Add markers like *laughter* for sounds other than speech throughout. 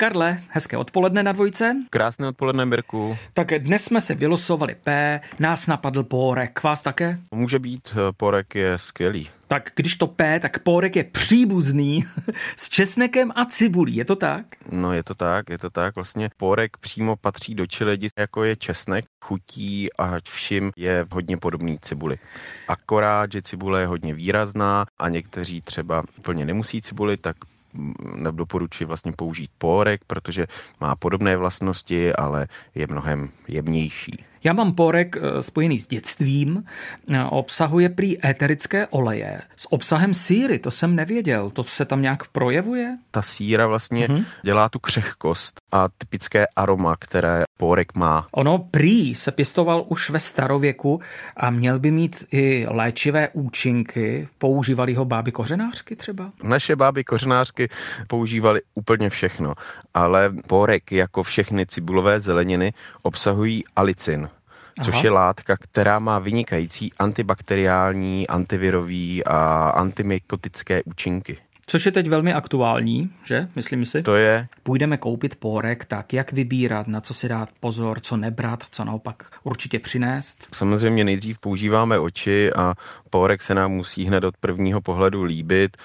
Karle, hezké odpoledne na dvojce. Krásné odpoledne, Mirku. Tak dnes jsme se vylosovali P, nás napadl pórek, vás také? Může být, eh, porek je skvělý. Tak když to P, tak pórek je příbuzný *laughs* s česnekem a cibulí, je to tak? No je to tak, je to tak. Vlastně porek přímo patří do čeledi, jako je česnek. Chutí a všim je hodně podobný cibuli. Akorát, že cibule je hodně výrazná a někteří třeba úplně nemusí cibuli, tak doporučuji vlastně použít pórek, protože má podobné vlastnosti, ale je mnohem jemnější. Já mám porek eh, spojený s dětstvím, eh, obsahuje prý éterické oleje s obsahem síry, to jsem nevěděl, to se tam nějak projevuje? Ta síra vlastně mm-hmm. dělá tu křehkost a typické aroma, které porek má. Ono prý se pěstoval už ve starověku a měl by mít i léčivé účinky. Používali ho báby kořenářky třeba? Naše báby kořenářky používali úplně všechno, ale porek jako všechny cibulové zeleniny obsahují alicin což Aha. je látka, která má vynikající antibakteriální, antivirový a antimykotické účinky. Což je teď velmi aktuální, že? Myslím si. To je. Půjdeme koupit pórek, tak jak vybírat, na co si dát pozor, co nebrat, co naopak určitě přinést? Samozřejmě nejdřív používáme oči a pórek se nám musí hned od prvního pohledu líbit,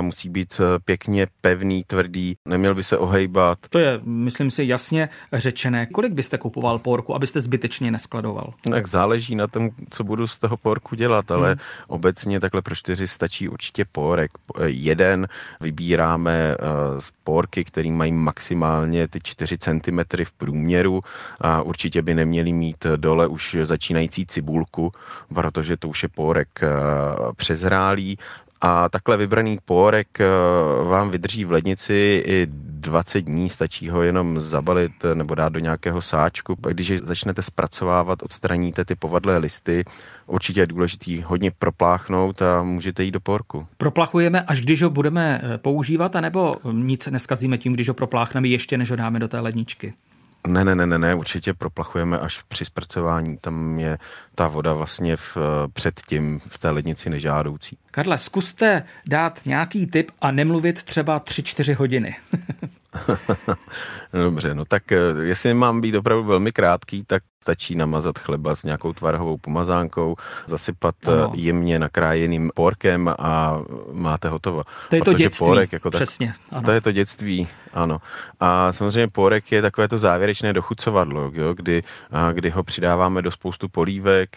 musí být e, pěkně pevný, tvrdý, neměl by se ohejbat. To je, myslím si, jasně řečené. Kolik byste kupoval pórku, abyste zbytečně neskladoval? Tak záleží na tom, co budu z toho pórku dělat, ale hmm. obecně takhle pro čtyři stačí určitě pórek. Jeden vybíráme eh, z porky, který mají maximálně ty 4 cm v průměru a určitě by neměli mít dole už začínající cibulku, protože to už je porek eh, přezrálý. A takhle vybraný pórek eh, vám vydrží v lednici i 20 dní, stačí ho jenom zabalit nebo dát do nějakého sáčku. Pak když začnete zpracovávat, odstraníte ty povadlé listy, určitě je důležitý hodně propláchnout a můžete jít do porku. Proplachujeme, až když ho budeme eh, používat, anebo nic neskazíme tím, když ho propláchneme ještě, než ho dáme do té ledničky? Ne, ne, ne, ne, ne, určitě proplachujeme až při zpracování. Tam je ta voda vlastně v, předtím v té lednici nežádoucí. Karle, zkuste dát nějaký tip a nemluvit třeba 3-4 hodiny. *laughs* *laughs* Dobře, no tak eh, jestli mám být opravdu velmi krátký, tak stačí namazat chleba s nějakou tvarhovou pomazánkou, zasypat eh, ano. jemně nakrájeným porkem a máte hotovo. To je Protože to dětství, porek jako přesně. ano. To je to dětství, ano. A samozřejmě porek je takové to závěrečné dochucovadlo, jo, kdy, kdy ho přidáváme do spoustu polívek,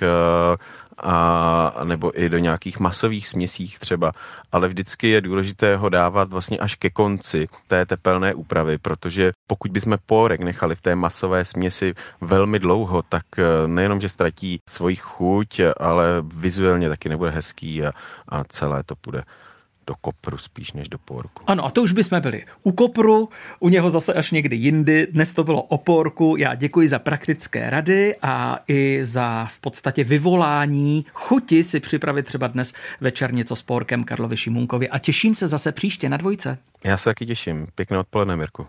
a, nebo i do nějakých masových směsích třeba, ale vždycky je důležité ho dávat vlastně až ke konci té tepelné úpravy, protože pokud bychom pórek nechali v té masové směsi velmi dlouho, tak eh, nejenom, že ztratí svoji chuť, ale vizuálně taky nebude hezký a, a celé to bude do kopru spíš než do porku. Ano, a to už bychom byli u kopru, u něho zase až někdy jindy. Dnes to bylo o porku. Já děkuji za praktické rady a i za v podstatě vyvolání chuti si připravit třeba dnes večer něco s porkem Karlovi Šimunkovi a těším se zase příště na dvojce. Já se taky těším. Pěkné odpoledne, Mirku.